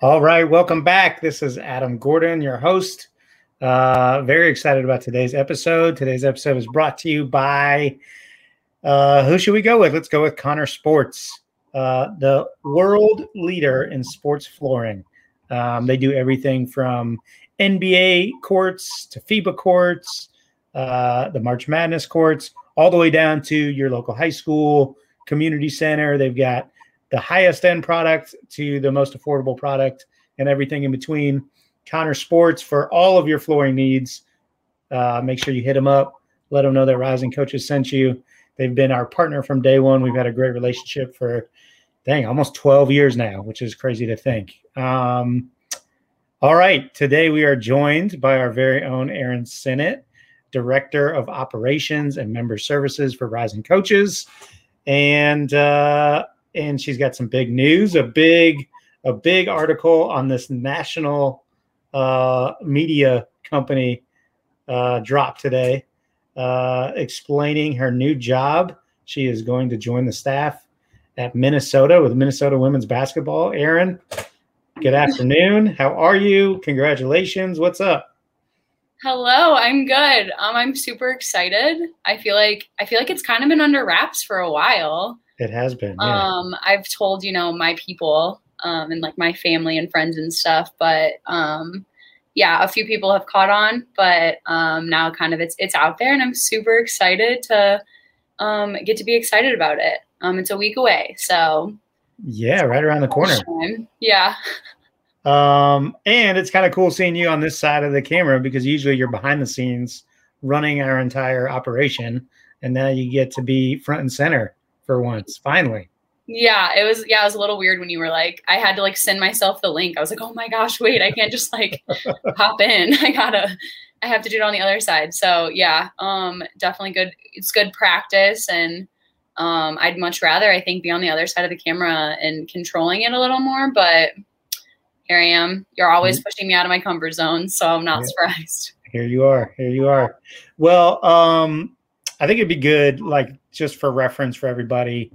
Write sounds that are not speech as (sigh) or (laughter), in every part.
All right, welcome back. This is Adam Gordon, your host. Uh, very excited about today's episode. Today's episode is brought to you by uh, who should we go with? Let's go with Connor Sports, uh, the world leader in sports flooring. Um, they do everything from NBA courts to FIBA courts, uh, the March Madness courts, all the way down to your local high school, community center. They've got the highest end product to the most affordable product and everything in between. Connor Sports for all of your flooring needs. Uh, make sure you hit them up. Let them know that Rising Coaches sent you. They've been our partner from day one. We've had a great relationship for, dang, almost 12 years now, which is crazy to think. Um, all right. Today we are joined by our very own Erin Sinnott, Director of Operations and Member Services for Rising Coaches. And uh, and she's got some big news, a big a big article on this national uh, media company uh, dropped today, uh, explaining her new job. She is going to join the staff at Minnesota with Minnesota women's basketball. Erin, good afternoon. How are you? Congratulations. What's up? Hello, I'm good. Um, I'm super excited. I feel like I feel like it's kind of been under wraps for a while. It has been. Yeah. Um, I've told you know my people um, and like my family and friends and stuff, but um, yeah, a few people have caught on, but um, now kind of it's it's out there, and I'm super excited to um, get to be excited about it. Um, it's a week away, so yeah, right around the corner. Yeah. Um, and it's kind of cool seeing you on this side of the camera because usually you're behind the scenes running our entire operation, and now you get to be front and center for once, finally. Yeah, it was yeah, it was a little weird when you were like, I had to like send myself the link. I was like, oh my gosh, wait, I can't just like (laughs) hop in. I gotta I have to do it on the other side. So yeah, um definitely good it's good practice and um I'd much rather I think be on the other side of the camera and controlling it a little more, but here I am. You're always mm-hmm. pushing me out of my comfort zone, so I'm not yeah. surprised. Here you are. Here you are. Well, um I think it'd be good, like just for reference for everybody,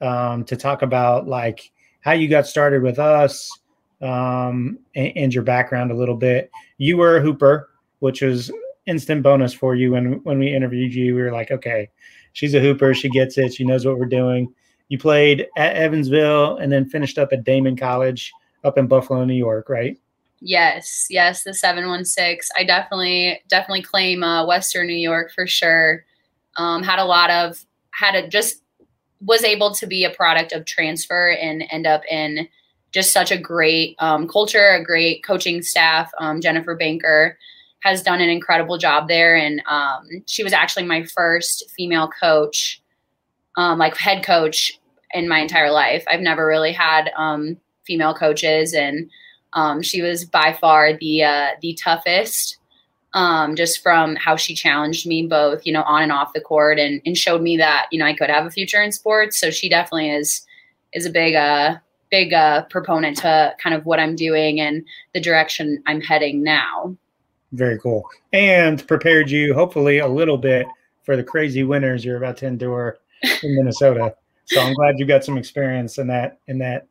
um, to talk about like how you got started with us um, and, and, your background a little bit. You were a hooper, which was instant bonus for you. When when we interviewed you, we were like, okay, she's a hooper. She gets it. She knows what we're doing. You played at Evansville and then finished up at Daemen College up in Buffalo, New York, right? Yes, yes, the 716. I definitely definitely claim uh, Western New York for sure. Um, had a lot of had a just was able to be a product of transfer and end up in just such a great um, culture, a great coaching staff. Um, Jennifer Banker has done an incredible job there, and um, she was actually my first female coach, um, like head coach in my entire life. I've never really had um, female coaches, and um, she was by far the uh, the toughest um, just from how she challenged me both, you know, on and off the court and, and showed me that, you know, I could have a future in sports. So she definitely is, is a big, uh, big, uh, proponent to kind of what I'm doing and the direction I'm heading now. Very cool. And prepared you hopefully a little bit for the crazy winters you're about to endure in Minnesota. So I'm glad you've got some experience in that, in that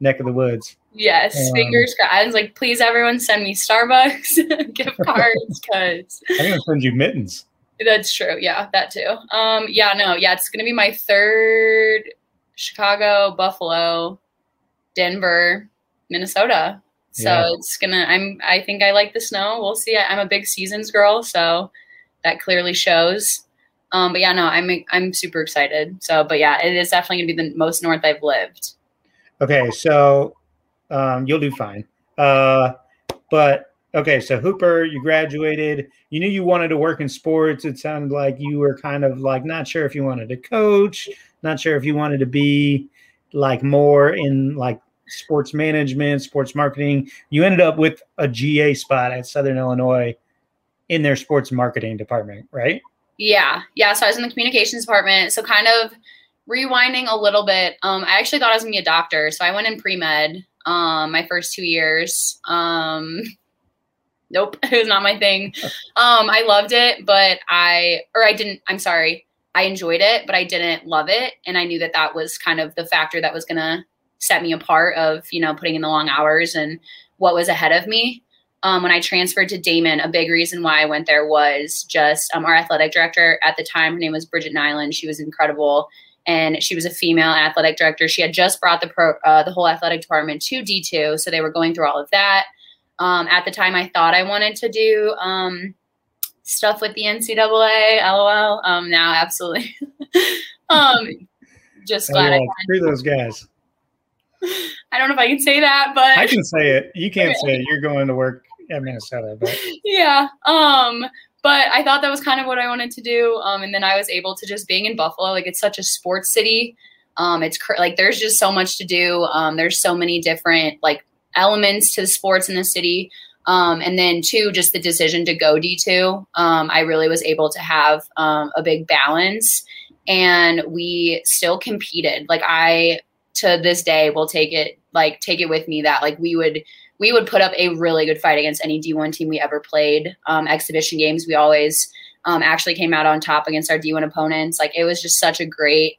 neck of the woods. Yes, um, fingers crossed. I was like, please, everyone, send me Starbucks (laughs) gift (laughs) cards because I'm gonna send you mittens. That's true. Yeah, that too. Um, yeah, no, yeah, it's gonna be my third Chicago, Buffalo, Denver, Minnesota. So yeah. it's gonna. I'm. I think I like the snow. We'll see. I, am a big seasons girl, so that clearly shows. Um, but yeah, no, I'm I'm super excited. So, but yeah, it is definitely gonna be the most north I've lived. Okay, so um, you'll do fine. Uh, but okay, so Hooper, you graduated. You knew you wanted to work in sports. It sounded like you were kind of like not sure if you wanted to coach, not sure if you wanted to be like more in like sports management, sports marketing. You ended up with a GA spot at Southern Illinois in their sports marketing department, right? Yeah. Yeah. So I was in the communications department. So kind of rewinding a little bit, um, I actually thought I was gonna be a doctor, so I went in pre med. Um, my first two years. Um, nope, (laughs) it was not my thing. Um, I loved it, but I or I didn't. I'm sorry. I enjoyed it, but I didn't love it, and I knew that that was kind of the factor that was gonna set me apart of you know putting in the long hours and what was ahead of me um, when I transferred to Daemen, a big reason why I went there was just um, our athletic director at the time. Her name was Bridget Niland. She was incredible, and she was a female athletic director. She had just brought the pro, uh, the whole athletic department to D two, so they were going through all of that. Um, at the time, I thought I wanted to do um, stuff with the NCAA. LOL. Um, now, absolutely. (laughs) um, just glad I those guys. (laughs) I don't know if I can say that, but I can say it. You can't (laughs) say it. You're going to work at Minnesota, but yeah. Um, but I thought that was kind of what I wanted to do. Um, and then I was able to just being in Buffalo, like it's such a sports city. Um, it's cr- like there's just so much to do. Um, there's so many different like elements to the sports in the city. Um, and then two, just the decision to go D2. Um, I really was able to have um, a big balance and we still competed. Like I, to this day, will take it, like take it with me that like we would, we would put up a really good fight against any D1 team we ever played. Um, exhibition games, we always um, actually came out on top against our D1 opponents. Like it was just such a great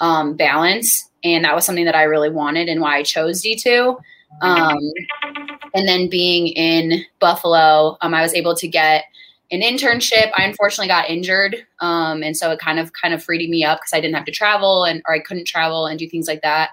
um, balance. And that was something that I really wanted and why I chose D2. Um, and then being in Buffalo, um, I was able to get an internship. I unfortunately got injured, um, and so it kind of kind of freed me up because I didn't have to travel and or I couldn't travel and do things like that.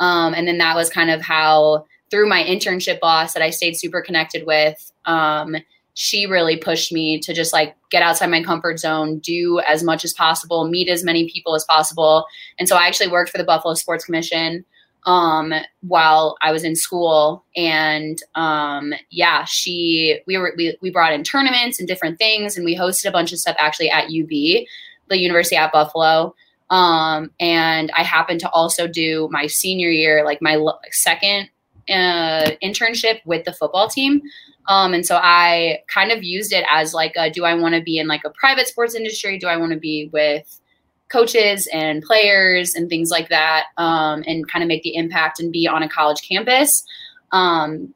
Um, and then that was kind of how through my internship boss that I stayed super connected with. Um, she really pushed me to just like get outside my comfort zone, do as much as possible, meet as many people as possible. And so I actually worked for the Buffalo Sports Commission um, while I was in school. And um, yeah, she we were we, we brought in tournaments and different things, and we hosted a bunch of stuff actually at UB, the University at Buffalo. Um, and I happened to also do my senior year, like my second uh, internship with the football team. Um, and so I kind of used it as like, a, do I want to be in like a private sports industry? Do I want to be with coaches and players and things like that um, and kind of make the impact and be on a college campus um,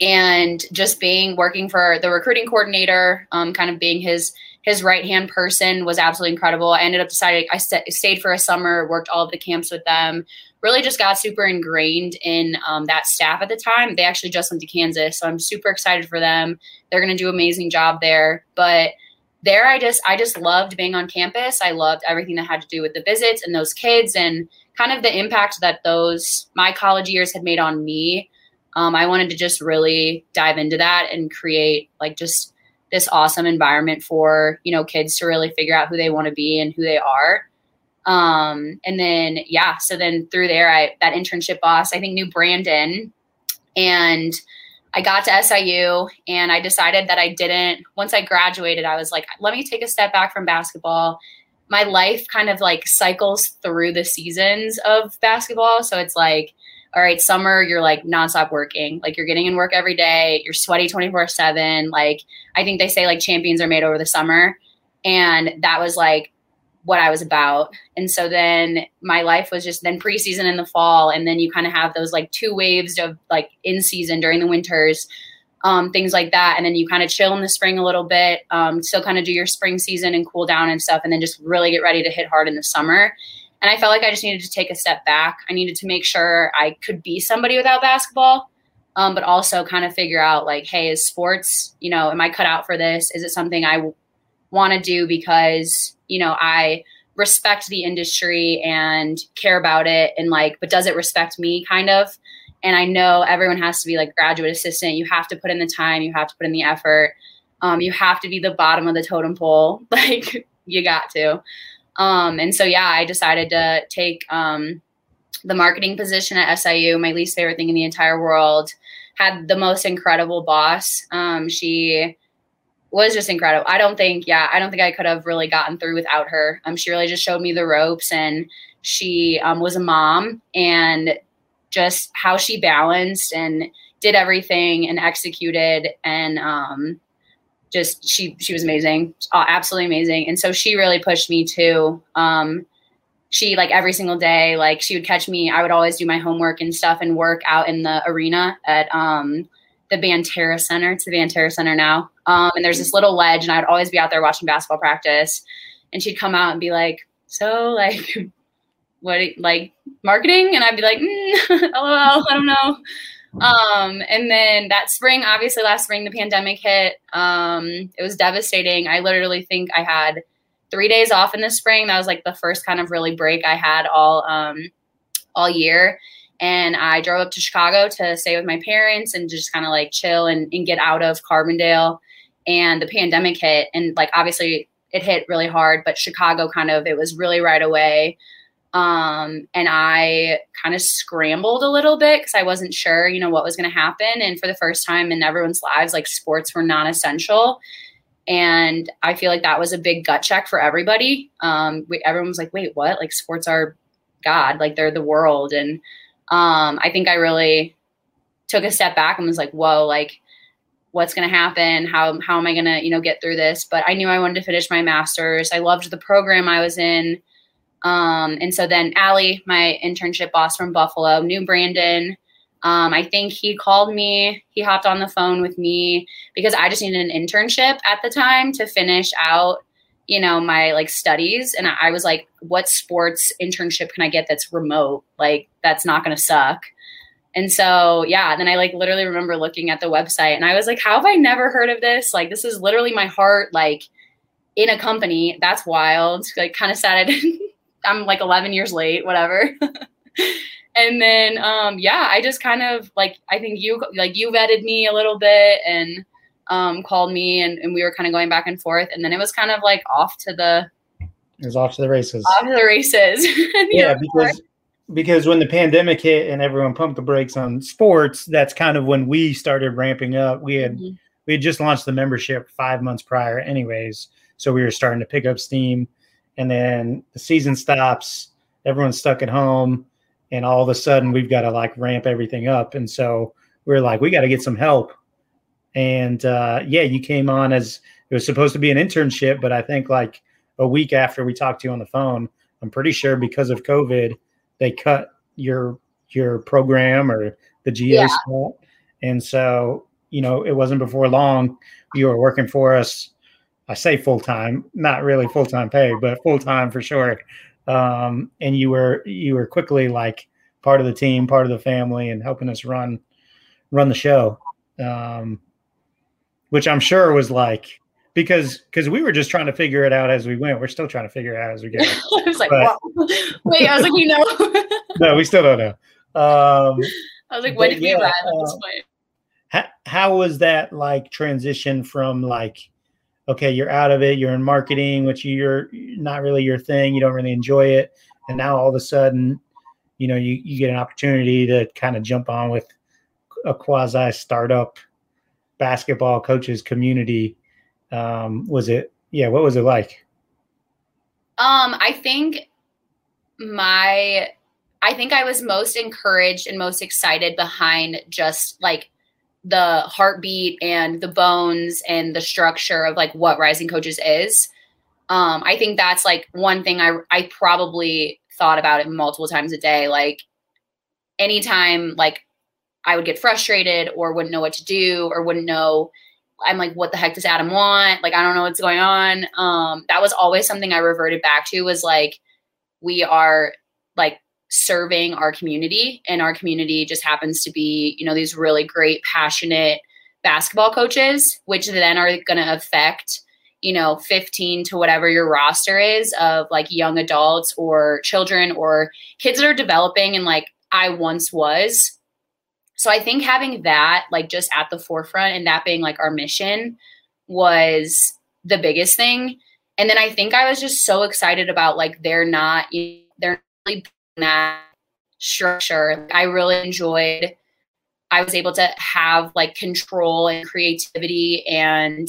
and just being working for the recruiting coordinator um, kind of being his his right hand person was absolutely incredible i ended up deciding i st- stayed for a summer worked all of the camps with them really just got super ingrained in um, that staff at the time they actually just went to kansas so i'm super excited for them they're going to do an amazing job there but there I just I just loved being on campus. I loved everything that had to do with the visits and those kids and kind of the impact that those my college years had made on me. Um, I wanted to just really dive into that and create like just this awesome environment for you know kids to really figure out who they want to be and who they are. Um, and then yeah, so then through there, I that internship boss I think knew Brandon and I got to SIU and I decided that I didn't, once I graduated, I was like, let me take a step back from basketball. My life kind of like cycles through the seasons of basketball. So it's like, all right, summer, you're like nonstop working. Like you're getting in work every day. You're sweaty 24 7. Like I think they say like champions are made over the summer. And that was like what I was about. And so then my life was just then preseason in the fall. And then you kind of have those like two waves of like in season during the winters, um, things like that. And then you kind of chill in the spring a little bit, um, still kind of do your spring season and cool down and stuff. And then just really get ready to hit hard in the summer. And I felt like I just needed to take a step back. I needed to make sure I could be somebody without basketball. Um, but also kind of figure out like, hey, is sports, you know, am I cut out for this? Is it something I w- want to do because you know, I respect the industry and care about it and like, but does it respect me kind of? And I know everyone has to be like graduate assistant. You have to put in the time, you have to put in the effort. Um, you have to be the bottom of the totem pole. (laughs) Like you got to. Um, and so, yeah, I decided to take um, the marketing position at SIU, my least favorite thing in the entire world. Had the most incredible boss. Um, she was just incredible. I don't think, yeah, I don't think I could have really gotten through without her. Um, she really just showed me the ropes, and she um, was a mom, and just how she balanced and did everything and executed, and um, just she she was amazing, absolutely amazing. And so she really pushed me too. Um, she like every single day, like she would catch me. I would always do my homework and stuff and work out in the arena at um, the Banterra Center. It's the Banterra Center now. Um, and there's this little ledge, and I'd always be out there watching basketball practice. And she'd come out and be like, "So, like, (laughs) what like marketing and i'd be like mm, (laughs) lol i don't know um and then that spring obviously last spring the pandemic hit um it was devastating i literally think i had three days off in the spring that was like the first kind of really break i had all um all year and i drove up to chicago to stay with my parents and just kind of like chill and, and get out of carbondale and the pandemic hit and like obviously it hit really hard but chicago kind of it was really right away um, and I kind of scrambled a little bit because I wasn't sure, you know, what was going to happen. And for the first time in everyone's lives, like sports were non essential. And I feel like that was a big gut check for everybody. Um, we, everyone was like, wait, what? Like sports are God, like they're the world. And um, I think I really took a step back and was like, whoa, like what's going to happen? How, how am I going to, you know, get through this? But I knew I wanted to finish my master's. I loved the program I was in. Um, and so then Allie, my internship boss from Buffalo, knew Brandon. Um, I think he called me, he hopped on the phone with me because I just needed an internship at the time to finish out, you know, my like studies. And I was like, what sports internship can I get that's remote? Like, that's not going to suck. And so, yeah, then I like literally remember looking at the website and I was like, how have I never heard of this? Like, this is literally my heart, like in a company. That's wild. Like, kind of sad I (laughs) I'm like 11 years late, whatever. (laughs) and then um yeah, I just kind of like I think you like you vetted me a little bit and um called me and, and we were kind of going back and forth and then it was kind of like off to the it was off to the races. Off to the races. (laughs) yeah, because because when the pandemic hit and everyone pumped the brakes on sports, that's kind of when we started ramping up. We had mm-hmm. we had just launched the membership five months prior, anyways, so we were starting to pick up steam and then the season stops, everyone's stuck at home, and all of a sudden we've got to like ramp everything up. And so we're like, we got to get some help. And uh, yeah, you came on as it was supposed to be an internship, but I think like a week after we talked to you on the phone, I'm pretty sure because of COVID, they cut your your program or the GA yeah. spot. And so, you know, it wasn't before long you were working for us I say full time, not really full time pay, but full time for sure. Um, and you were you were quickly like part of the team, part of the family, and helping us run run the show, um, which I'm sure was like because because we were just trying to figure it out as we went. We're still trying to figure it out as we go. (laughs) I was like, but, wait, I was like, we know. (laughs) no, we still don't know. Um, I was like, when did yeah, we arrive at this uh, point? How, how was that like transition from like okay, you're out of it, you're in marketing, which you're not really your thing, you don't really enjoy it, and now all of a sudden, you know, you, you get an opportunity to kind of jump on with a quasi startup basketball coaches community. Um, was it yeah, what was it like? Um, I think my I think I was most encouraged and most excited behind just like the heartbeat and the bones and the structure of like what rising coaches is um i think that's like one thing i i probably thought about it multiple times a day like anytime like i would get frustrated or wouldn't know what to do or wouldn't know i'm like what the heck does adam want? Like i don't know what's going on. Um that was always something i reverted back to was like we are like serving our community and our community just happens to be you know these really great passionate basketball coaches which then are going to affect you know 15 to whatever your roster is of like young adults or children or kids that are developing and like I once was so I think having that like just at the forefront and that being like our mission was the biggest thing and then I think I was just so excited about like they're not they're not really that structure. I really enjoyed I was able to have like control and creativity and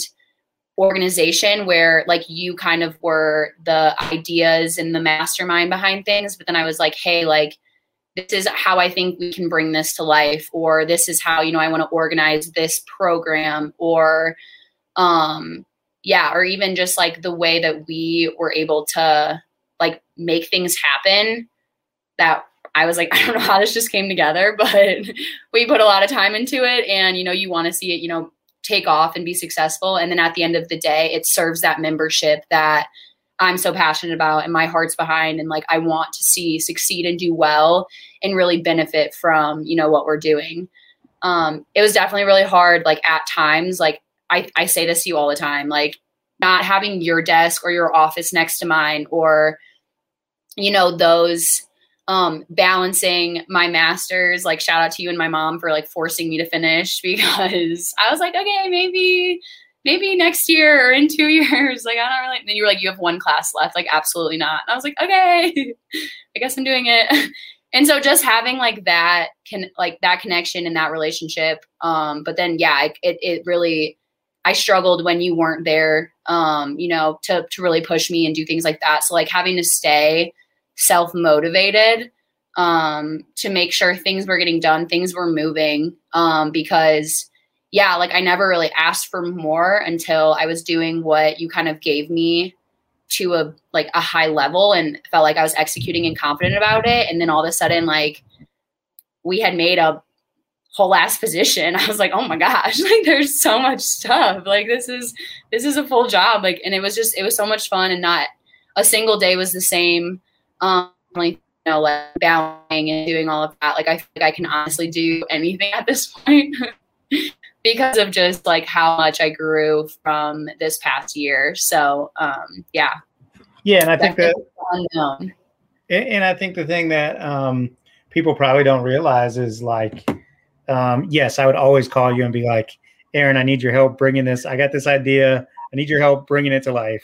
organization where like you kind of were the ideas and the mastermind behind things but then I was like hey like this is how I think we can bring this to life or this is how you know I want to organize this program or um yeah or even just like the way that we were able to like make things happen that I was like, (laughs) I don't know how this just came together, (laughs) but we put a lot of time into it. And, you know, you want to see it, you know, take off and be successful. And then at the end of the day, it serves that membership that I'm so passionate about and my heart's behind and like I want to see succeed and do well and really benefit from, you know, what we're doing. Um, it was definitely really hard, like at times, like I, I say this to you all the time, like not having your desk or your office next to mine or, you know, those um balancing my masters like shout out to you and my mom for like forcing me to finish (laughs) because i was like okay maybe maybe next year or in two (laughs) years. Like i don't really and then you were like you have one class left. Like absolutely not. And i was like okay (laughs) i guess i'm doing it. (laughs) And so just having like that can like that connection and that relationship um but then yeah it, it really i struggled when you weren't there um you know to to really push me and do things like that. So like having to stay self motivated um, to make sure things were getting done, things were moving. Um, because, yeah, like I never really asked for more until I was doing what you kind of gave me to a like a high level and felt like I was executing and confident about it. And then all of a sudden, like we had made a whole ass position. (laughs) I was like, oh my gosh, (laughs) like there's so much stuff. Like this is this is a full job. Like and it was just it was so much fun and not a single day was the same um, like, you know, like bowing and doing all of that. Like I think I can honestly do anything (laughs) at this point because of just like how much I grew from this past year. So um, yeah. Yeah, and I think that unknown. And I think the thing that um, people probably don't realize is like, um, yes, I would always call you and be like, Erin, I need your help bringing this. I got this idea. I need your help bringing it to life.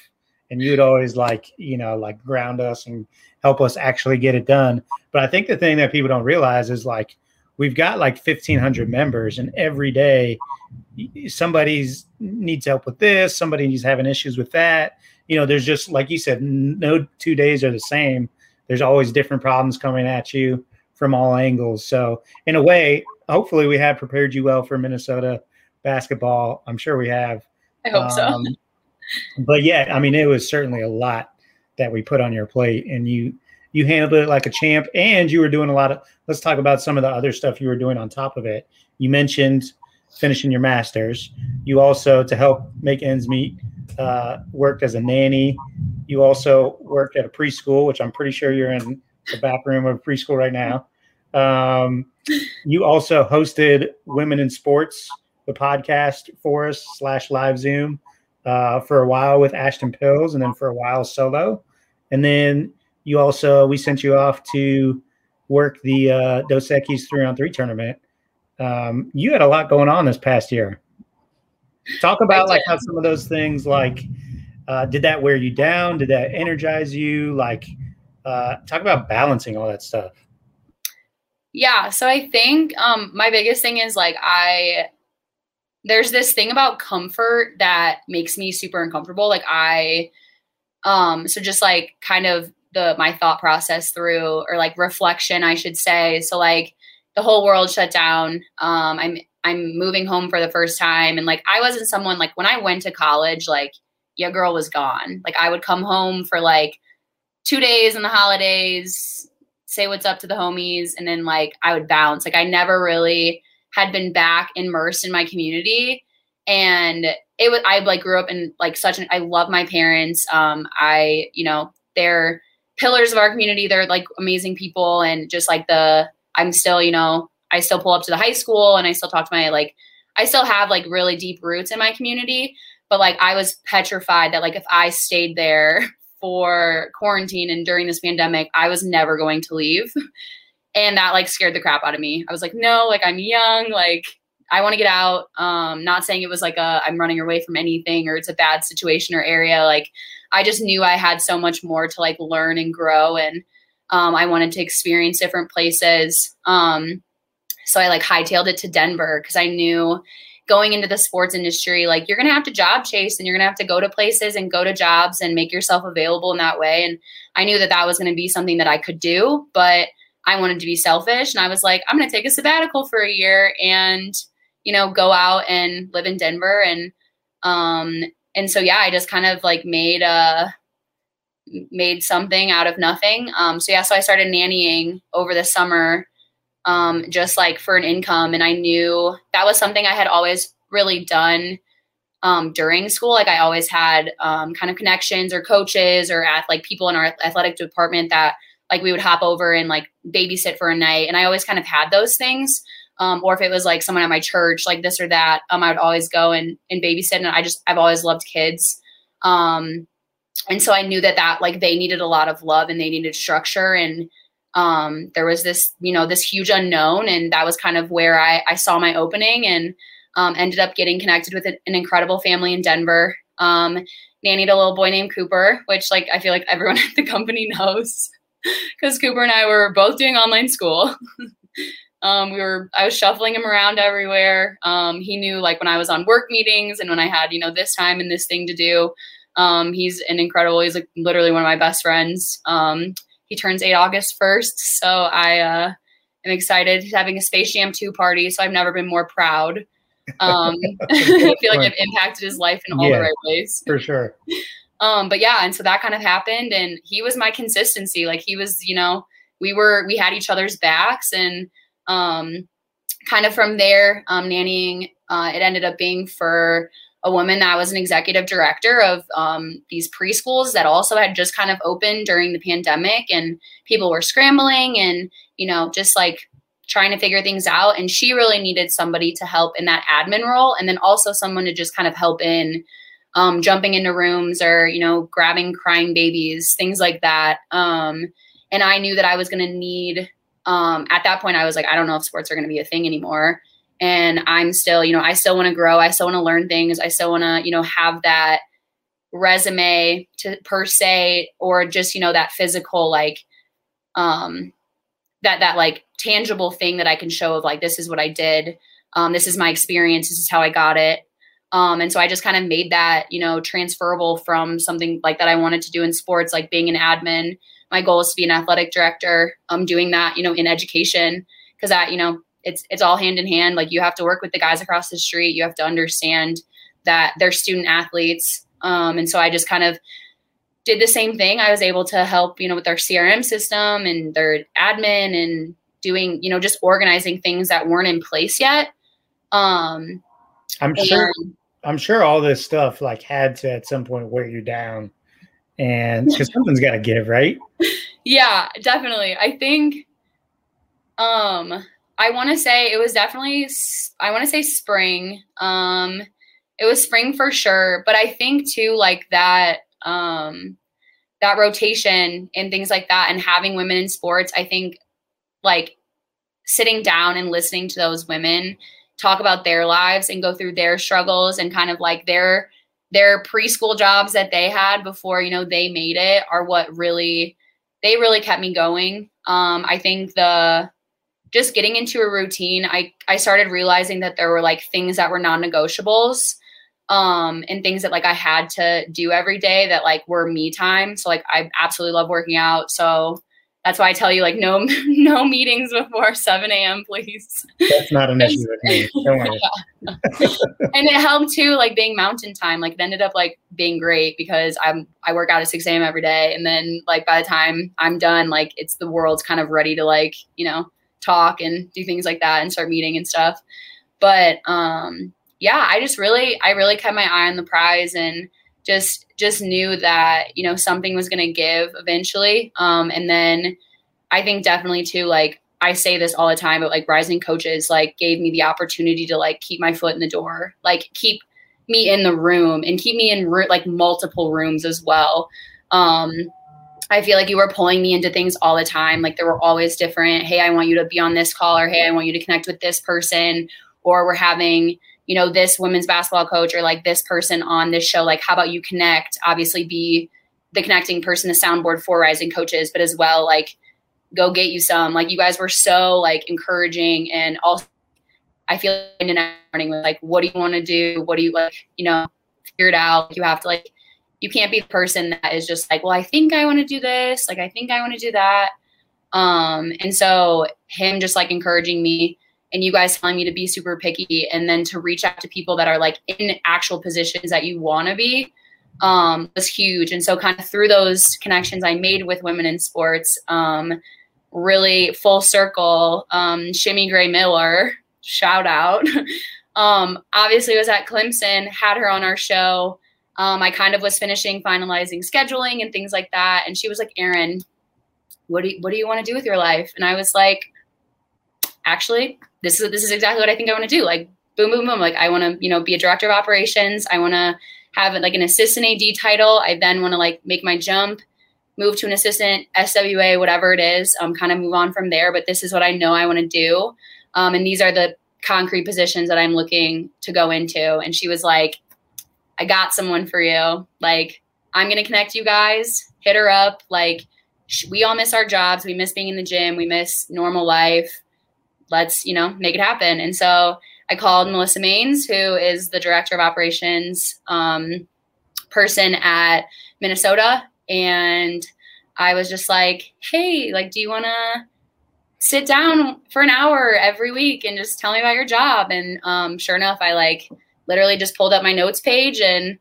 And you would always like, you know, like ground us and help us actually get it done. But I think the thing that people don't realize is like we've got like 1500 members and every day somebody's needs help with this, somebody's having issues with that. You know, there's just like you said, no two days are the same. There's always different problems coming at you from all angles. So, in a way, hopefully we have prepared you well for Minnesota basketball. I'm sure we have. I hope um, so. but yeah, I mean, it was certainly a lot that we put on your plate and you you handled it like a champ and you were doing a lot of let's talk about some of the other stuff you were doing on top of it. You mentioned finishing your masters. You also to help make ends meet uh, worked as a nanny. You also worked at a preschool which i'm pretty sure you're in the back room of preschool right now. Um, you also hosted women in sports the podcast for us slash live zoom uh, for a while with ashton pills and then for a while solo. And then you also we sent you off to work the uh, Dos Equis three on three tournament. Um, you had a lot going on this past year. Talk about like how some of those things like uh, did that wear you down? Did that energize you? Like uh, talk about balancing all that stuff. Yeah, so I think um, my biggest thing is like I there's this thing about comfort that makes me super uncomfortable. Like I um, so just like kind of the my thought process through or like reflection, I should say. So like the whole world shut down. Um, I'm I'm moving home for the first time, and like I wasn't someone like when I went to college, like your girl was gone. Like I would come home for like two days in the holidays, say what's up to the homies, and then like I would bounce. Like I never really had been back immersed in my community, and it was I like grew up in like such an I love my parents. Um, I you know they're pillars of our community. They're like amazing people, and just like the I'm still you know I still pull up to the high school and I still talk to my like I still have like really deep roots in my community. But like I was petrified that like if I stayed there (laughs) for quarantine and during this pandemic, I was never going to leave. (laughs) And that like scared the crap out of me. I was like, no, like I'm young, like I want to get out. Um, not saying it was like a I'm running away from anything or it's a bad situation or area. Like I just knew I had so much more to like learn and grow, and um, I wanted to experience different places. Um, so I like hightailed it to Denver because I knew going into the sports industry, like you're gonna have to job chase and you're gonna have to go to places and go to jobs and make yourself available in that way. And I knew that that was gonna be something that I could do, but I wanted to be selfish, and I was like, I'm gonna take a sabbatical for a year and you know, go out and live in Denver and um and so yeah, I just kind of like made a uh, made something out of nothing. Um so yeah, so I started nannying over the summer um just like for an income and I knew that was something I had always really done um, during school. Like I always had um, kind of connections or coaches or at like people in our athletic department that like we would hop over and like babysit for a night. And I always kind of had those things. Um, or if it was like someone at my church, like this or that, um, I would always go and, and babysit. And I just, I've always loved kids. Um, and so I knew that that like they needed a lot of love and they needed structure. And um, there was this, you know, this huge unknown. And that was kind of where I, I saw my opening and um, ended up getting connected with an, an incredible family in Denver. Um, nannied a little boy named Cooper, which like I feel like everyone (laughs) at the company knows because Cooper and I were both doing online school. (laughs) um, we were I was shuffling him around everywhere. Um, he knew like when I was on work meetings and when I had you know this time and this thing to do. Um, he's an incredible. He's like literally one of my best friends. Um, he turns eight August first, so I uh, am excited. He's having a Space Jam two party, so I've never been more proud. Um, (laughs) (laughs) I feel like I've impacted his life in all yeah, the right ways. For sure. (laughs) Um, but yeah, and so that kind of happened, and he was my consistency. Like he was, you know, we were we had each other's backs, and um, kind of from there, um, nannying. Uh, it ended up being for a woman that was an executive director of um, these preschools that also had just kind of opened during the pandemic, and people were scrambling, and you know, just like trying to figure things out. And she really needed somebody to help in that admin role, and then also someone to just kind of help in um, jumping into rooms or you know grabbing crying babies things like that um, and i knew that i was going to need um, at that point i was like i don't know if sports are going to be a thing anymore. And i'm still you know i still want to grow. I still want to learn things. I still want to you know have that resume to per se or just you know that physical like um that that like tangible thing that i can show of like this is what i did. Um this is my experience. This is how i got it. Um, and so I just kind of made that, you know, transferable from something like that I wanted to do in sports, like being an admin. My goal is to be an athletic director. I'm um, doing that, you know, in education because that, you know, it's it's all hand in hand. Like you have to work with the guys across the street. You have to understand that they're student athletes. Um, and so I just kind of did the same thing. I was able to help, you know, with their CRM system and their admin and doing, you know, just organizing things that weren't in place yet. Um, I'm sure. I'm sure all this stuff like had to at some point wear you down, and (laughs) because something's got to give, right? Yeah, definitely. I think. Um, I want to say it was definitely. I want to say spring. Um, it was spring for sure, but I think too like that. Um, that rotation and things like that, and having women in sports, I think, like sitting down and listening to those women talk about their lives and go through their struggles and kind of like their their preschool jobs that they had before you know they made it are what really they really kept me going. Um i think the just getting into a routine i i started realizing that there were like things that were non-negotiables um and things that like i had to do every day that like were me time. So like i absolutely love working out. So that's why I tell you like no (laughs) no meetings before 7 a.m. please. That's not an issue with me. (laughs) Don't worry. and it helped too, like being mountain time. Like it ended up like being great because I'm I work out at 6 a.m. every day. And then like by the time I'm done, like it's the world's kind of ready to like, you know, talk and do things like that and start meeting and stuff. But um yeah, I just really I really kept my eye on the prize and just just knew that you know something was going to give eventually um, and then i think definitely too like i say this all the time but like rising coaches like gave me the opportunity to like keep my foot in the door like keep me in the room and keep me in like multiple rooms as well um, I feel like you were pulling me into things all the time. Like there were always different, hey, I want you to be on this call, or hey, I want you to connect with this person, or we're having, you know, this women's basketball coach or like this person on this show. Like, how about you connect? Obviously, be the connecting person, the soundboard for rising coaches, but as well, like, go get you some. Like, you guys were so like encouraging and also. I feel like in the morning like, what do you want to do? What do you like, you know, figure it out. You have to like, you can't be the person that is just like, well, I think I want to do this. Like, I think I want to do that. Um, and so him just like encouraging me and you guys telling me to be super picky and then to reach out to people that are like in actual positions that you want to be um, was huge. And so, kind of through those connections I made with women in sports, um, really full circle, um, Shimmy Gray Miller, shout out. (laughs) um, obviously was at Clemson, had her on our show. Um, I kind of was finishing finalizing scheduling and things like that. And she was like, Erin, what do you, what do you want to do with your life? And I was like, actually, this is, this is exactly what I think I want to do. Like boom, boom, boom. Like I want to, you know, be a director of operations. I want to have like an assistant AD title. I then want to like make my jump, move to an assistant SWA, whatever it is, um, kind of move on from there. But this is what I know I want to do. Um, and these are the concrete positions that I'm looking to go into. And she was like, I got someone for you. Like, I'm to connect you guys, hit her up. Like, we all miss our jobs. We miss being in the gym. We miss normal life. Let's, you know, make it happen. And so I called Melissa Maines, who is the director of operations um, person at Minnesota. And I was just like, hey, like, do you want to sit down for an hour every week and just tell me about your job? And um, sure enough, I like literally just pulled up my notes page and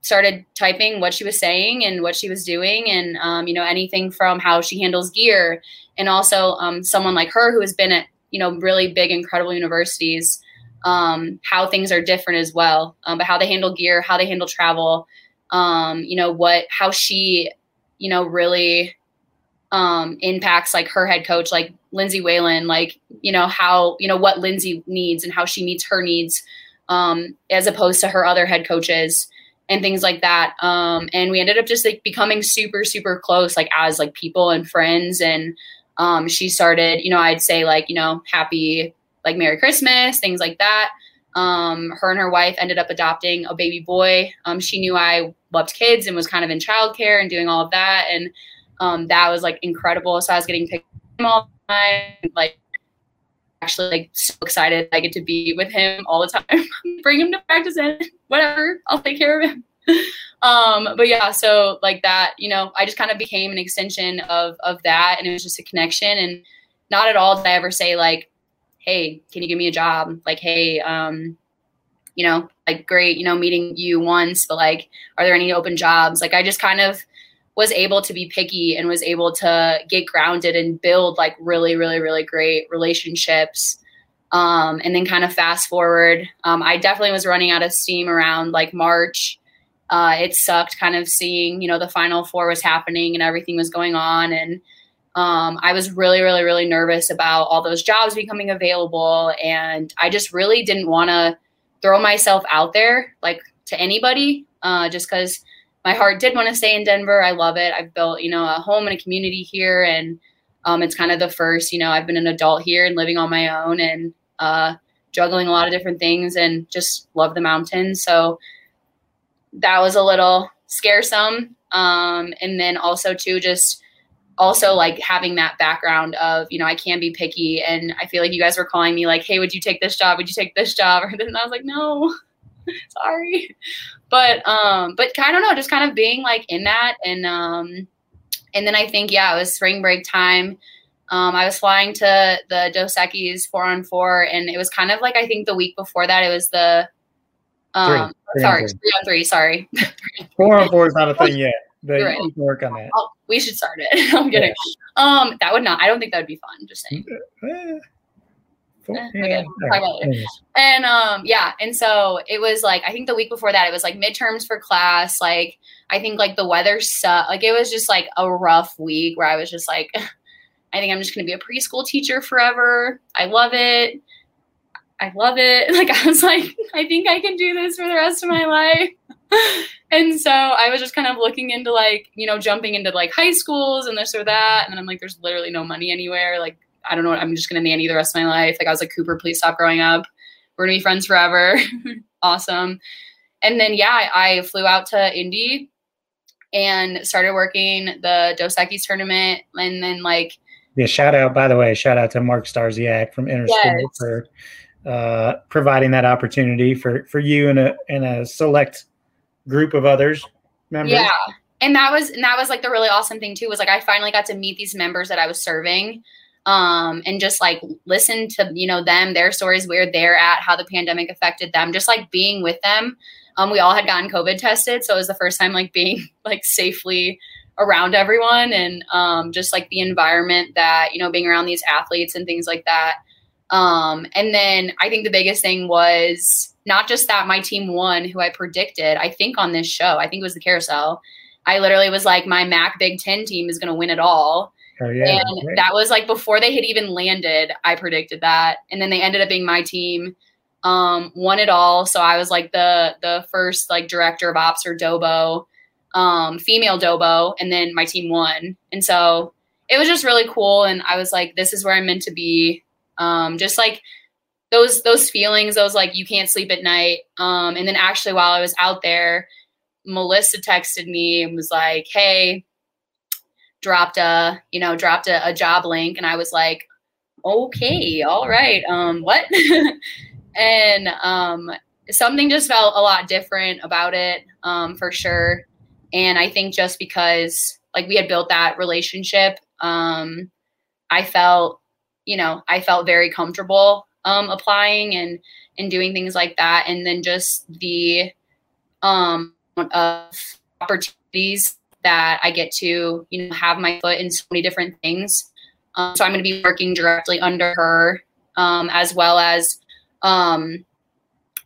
started typing what she was saying and what she was doing and um, you know anything from how she handles gear and also um, someone like her who has been at you know really big incredible universities um, how things are different as well, um, but how they handle gear, how they handle travel, um, you know, what, how she, you know, really um, impacts like her head coach, like Lindsay Whalen, like, you know, how, you know, what Lindsay needs and how she meets her needs um, as opposed to her other head coaches and things like that. Um, and we ended up just like becoming super, super close, like as like people and friends. And um, she started, you know, I'd say like, you know, happy like Merry Christmas, things like that. Um, her and her wife ended up adopting a baby boy. Um, she knew I loved kids and was kind of in childcare and doing all of that, and um, that was like incredible. So I was getting picked all the time, like actually like so excited I get to be with him all the time. (laughs) Bring him to practice and whatever, I'll take care of him. (laughs) um, but yeah, so like that, you know, I just kind of became an extension of of that, and it was just a connection. And not at all did I ever say like, hey, can you give me a job? Like, hey, um, you know, like great, you know, meeting you once, but like, are there any open jobs? Like, I just kind of was able to be picky and was able to get grounded and build like really, really, really great relationships. Um, and then kind of fast forward, um, I definitely was running out of steam around like March. Uh, it sucked kind of seeing, you know, the final four was happening and everything was going on. And, um, I was really, really, really nervous about all those jobs becoming available. And I just really didn't want to throw myself out there like to anybody uh, just because my heart did want to stay in Denver. I love it. I've built, you know, a home and a community here. And um, it's kind of the first, you know, I've been an adult here and living on my own and uh, juggling a lot of different things and just love the mountains. So that was a little scaresome. Um, and then also, too, just also like having that background of you know i can be picky and i feel like you guys were calling me like hey would you take this job? Would you take this job? (laughs) And i was like no (laughs) sorry. But um but i don't know just kind of being like in that and um and then i think yeah it was spring break time. Um i was flying to the Dos Equis four on four and it was kind of like i think the week before that it was the um three, three sorry three on three sorry four on four is not a thing yet but right. you can work on that. Oh, we should start it. (laughs) I'm kidding. Yeah. Um, that would not. I don't think that would be fun. Just saying. Eh, okay, and um, yeah, and so it was like I think the week before that it was like midterms for class. Like I think like the weather sucked. Like it was just like a rough week where I was just like, (laughs) I think I'm just gonna be a preschool teacher forever. I love it. I love it. (laughs) Like I was like, I think I can do this for the rest of my life. (laughs) and so I was just kind of looking into like, you know, jumping into like high schools and this or that. And then I'm like, there's literally no money anywhere. Like, I don't know. I'm just going to nanny the rest of my life. Like, I was like, Cooper, please stop growing up. We're going to be friends forever. (laughs) awesome. And then, yeah, I, I, flew out to Indy and started working the Dos Equis tournament. And then, like, yeah, shout out, by the way, shout out to Mark Starsiak from Inner yes. School for uh, providing that opportunity for, for you and a, and a select group of others members. Yeah. And that was and that was like the really awesome thing too was like I finally got to meet these members that I was serving um and just like listen to you know them their stories where they're at how the pandemic affected them just like being with them um we all had gotten covid tested so it was the first time like being (laughs) like safely around everyone and um just like the environment that you know being around these athletes and things like that Um, and then I think the biggest thing was not just that my team won, who I predicted, I think on this show, I think it was the carousel. I literally was like, my MAC Big Ten team is going to win it all. Oh, yeah, and that was like before they had even landed, I predicted that. And then they ended up being my team, um, won it all. So I was like the the first like director of ops or Dobo, um, female Dobo, and then my team won. And so it was just really cool. And I was like, this is where I'm meant to be. Um, just like those those feelings, those like you can't sleep at night. Um, and then actually while I was out there, Melissa texted me and was like, "Hey, dropped a you know dropped a, a job link," and I was like, "Okay, all right, um, what?" (laughs) and um, something just felt a lot different about it, um, for sure. And I think just because like we had built that relationship, um, I felt you know, I felt very comfortable um, applying and and doing things like that, and then just the um, of opportunities that I get to you know have my foot in so many different things. Um, so I'm going to be working directly under her, um, as well as um,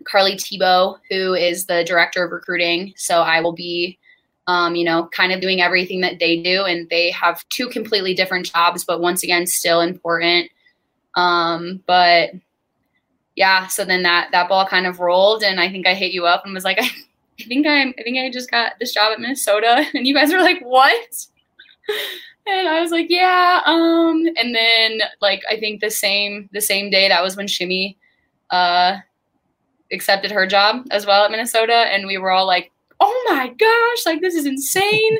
Carly Tebow, who is the director of recruiting. So I will be um, you know, kind of doing everything that they do. And they have two completely different jobs, but once again, still important. Um, but yeah, so then that that ball kind of rolled, and I think I hit you up and was like, I, (laughs) I think I'm, I think I just got this job at Minnesota, (laughs) and you guys were like, what? (laughs) And I was like, yeah. Um, and then like I think the same the same day that was when Shimmy uh accepted her job as well at Minnesota, and we were all like, oh my gosh, like this is insane.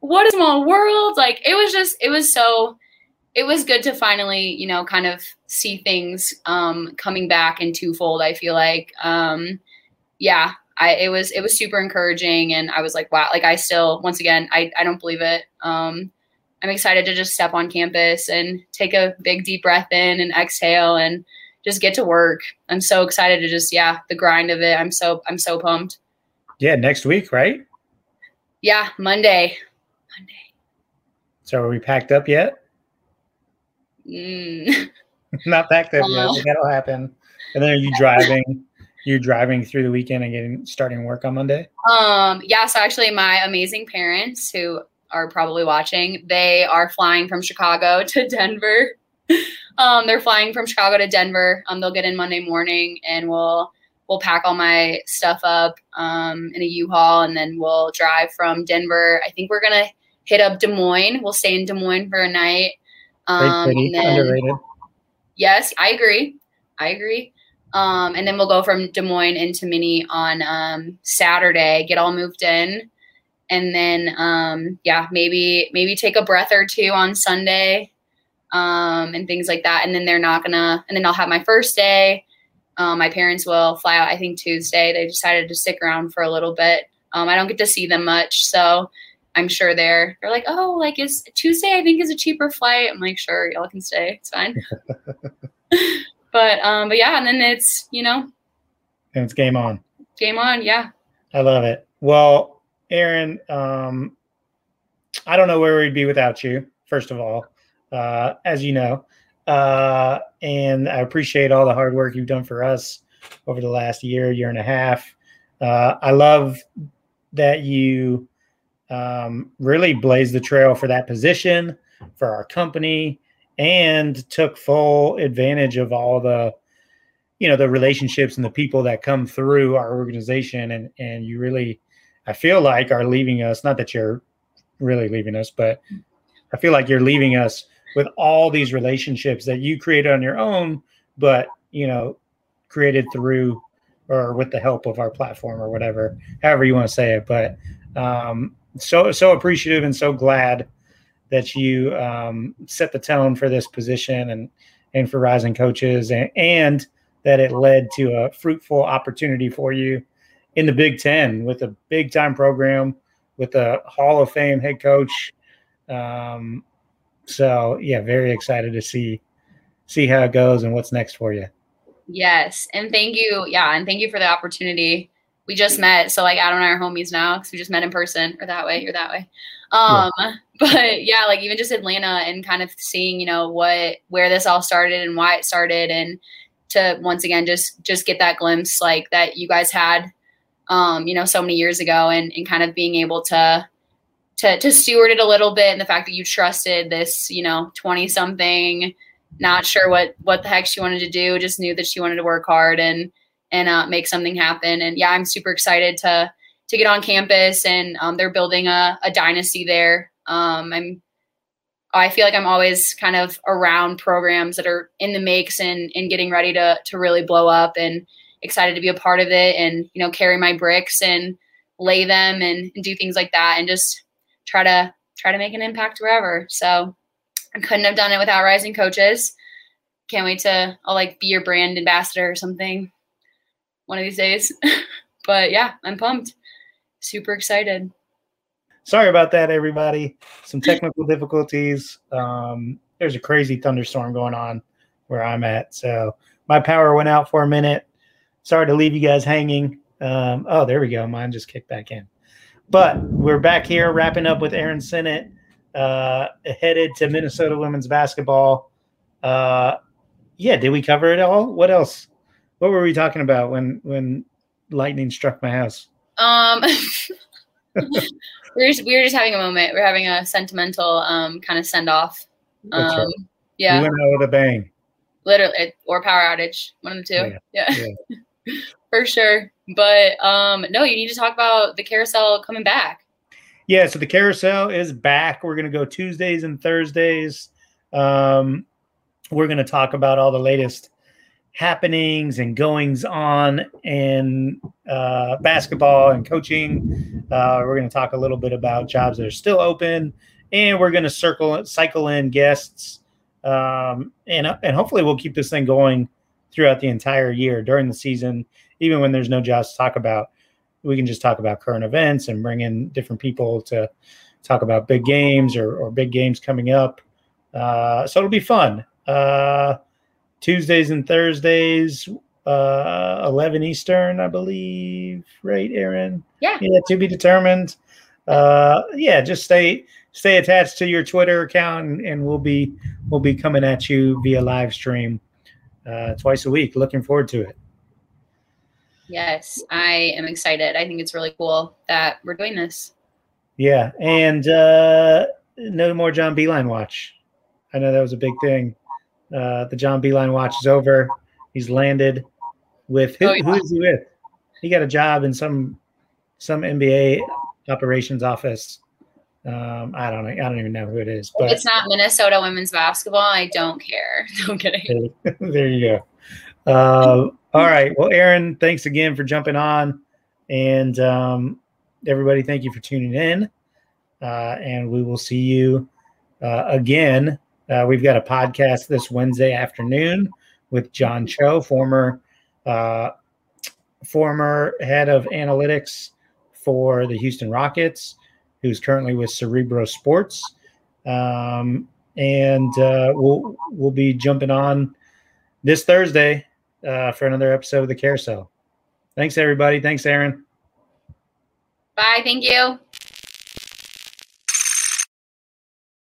what a small world. Like it was just it was so it was good to finally, you know, kind of see things um, coming back in twofold. I feel like, um, yeah, I it was it was super encouraging, and I was like, wow, like I still, once again, I I don't believe it. Um, I'm excited to just step on campus and take a big deep breath in and exhale and just get to work. I'm so excited to just yeah, the grind of it. I'm so I'm so pumped. Yeah, next week, right? Yeah, Monday. Monday. So are we packed up yet? Mm. (laughs) Not packed up yet. Uh, that'll happen. And then are you driving? You're driving through the weekend and getting starting work on Monday? Um, yeah. So actually, my amazing parents who are probably watching, they are flying from Chicago (laughs) to Denver. um, they're flying from Chicago to Denver. Um, they'll get in Monday morning, and we'll we'll pack all my stuff up um, in a U-Haul, and then we'll drive from Denver. I think we're gonna hit up Des Moines. We'll stay in Des Moines for a night, um, Great then, underrated. Yes, I agree. I agree. Um, and then we'll go from Des Moines into Mini on um, Saturday, get all moved in, and then um, yeah, maybe maybe take a breath or two on Sunday, um, and things like that. And then they're not gonna. And then I'll have my first day. Um, my parents will fly out. I think Tuesday. They decided to stick around for a little bit. Um, I don't get to see them much, so I'm sure they're they're like, oh, like is Tuesday? I think is a cheaper flight. I'm like, sure, y'all can stay. It's fine. (laughs) but um, but yeah, and then it's you know, and it's game on. Game on, yeah. I love it. Well, Erin, um, I don't know where we'd be without you. First of all, uh, as you know, uh, and I appreciate all the hard work you've done for us over the last year, year and a half. Uh, I love that you um, really blazed the trail for that position for our company and took full advantage of all the you know the relationships and the people that come through our organization and and you really i feel like are leaving us not that you're really leaving us but i feel like you're leaving us with all these relationships that you created on your own but you know created through or with the help of our platform or whatever however you want to say it but um, so so appreciative and so glad that you um, set the tone for this position and and for rising coaches and, and that it led to a fruitful opportunity for you in the Big Ten with a big time program with a Hall of Fame head coach. Um, so yeah, very excited to see see how it goes and what's next for you. Yes, and thank you. Yeah, and thank you for the opportunity we just met. So like Adam and I are homies now because we just met in person or that way or that way. Um, yeah. (laughs) but yeah, like even just Atlanta and kind of seeing, you know, what where this all started and why it started and to once again just just get that glimpse like that you guys had um, you know, so many years ago and, and kind of being able to to to steward it a little bit and the fact that you trusted this, you know, 20 something, not sure what what the heck she wanted to do, just knew that she wanted to work hard and and uh, make something happen. And yeah, I'm super excited to to get on campus and um, they're building a, a dynasty there. Um, I'm I feel like I'm always kind of around programs that are in the makes and, and getting ready to to really blow up and excited to be a part of it and you know carry my bricks and lay them and, and do things like that and just try to try to make an impact wherever. So I couldn't have done it without Rising Coaches. Can't wait to I'll like be your brand ambassador or something one of these days. (laughs) but yeah, I'm pumped. Super excited. Sorry about that, everybody. Some technical difficulties. Um, there's a crazy thunderstorm going on where I'm at. So my power went out for a minute. Sorry to leave you guys hanging. Um, oh, there we go. Mine just kicked back in. But we're back here wrapping up with Erin Sinnott, uh, headed to Minnesota women's basketball. Uh, yeah, did we cover it all? What else? What were we talking about when when lightning struck my house? Um, (laughs) we are just, we were just having a moment. We are having a sentimental um, kind of send off. Um, right. Yeah, we went out with a bang. Literally, or power outage, one of the two. Yeah. yeah. yeah. (laughs) for sure. But um, no, you need to talk about the carousel coming back. Yeah, so the carousel is back. We're going to go Tuesdays and Thursdays. Um, we're going to talk about all the latest happenings and goings on in uh, basketball and coaching. Uh, we're going to talk a little bit about jobs that are still open, and we're going to circle cycle in guests, um, and and hopefully we'll keep this thing going throughout the entire year during the season, even when there's no jobs to talk about. We can just talk about current events and bring in different people to talk about big games or, or big games coming up. Uh, so it'll be fun. Uh, Tuesdays and Thursdays, uh, 11 Eastern, I believe. Right, Erin? Yeah. Yeah, to be determined. Uh, yeah, just stay stay attached to your Twitter account, and, and we'll be we'll be coming at you via live stream uh, twice a week. Looking forward to it. Yes, I am excited. I think it's really cool that we're doing this. Yeah, and uh, no more John Beilein watch. I know that was a big thing. Uh, the John Beilein watch is over. He's landed with who, oh, yeah. who is he with? He got a job in some some NBA operations office. Um, I don't know. I don't even know who it is. But it's not Minnesota women's basketball. I don't care. (laughs) I'm kidding. there you go. Uh, all right. Well, Erin, thanks again for jumping on, and um, everybody, thank you for tuning in. Uh, and we will see you uh, again. Uh, we've got a podcast this Wednesday afternoon with John Cho, former uh, former head of analytics for the Houston Rockets who's currently with Cerebro Sports. Um, and uh, we'll we'll be jumping on this Thursday uh, for another episode of the Carousel. Thanks, everybody. Thanks, Erin. Bye. Thank you.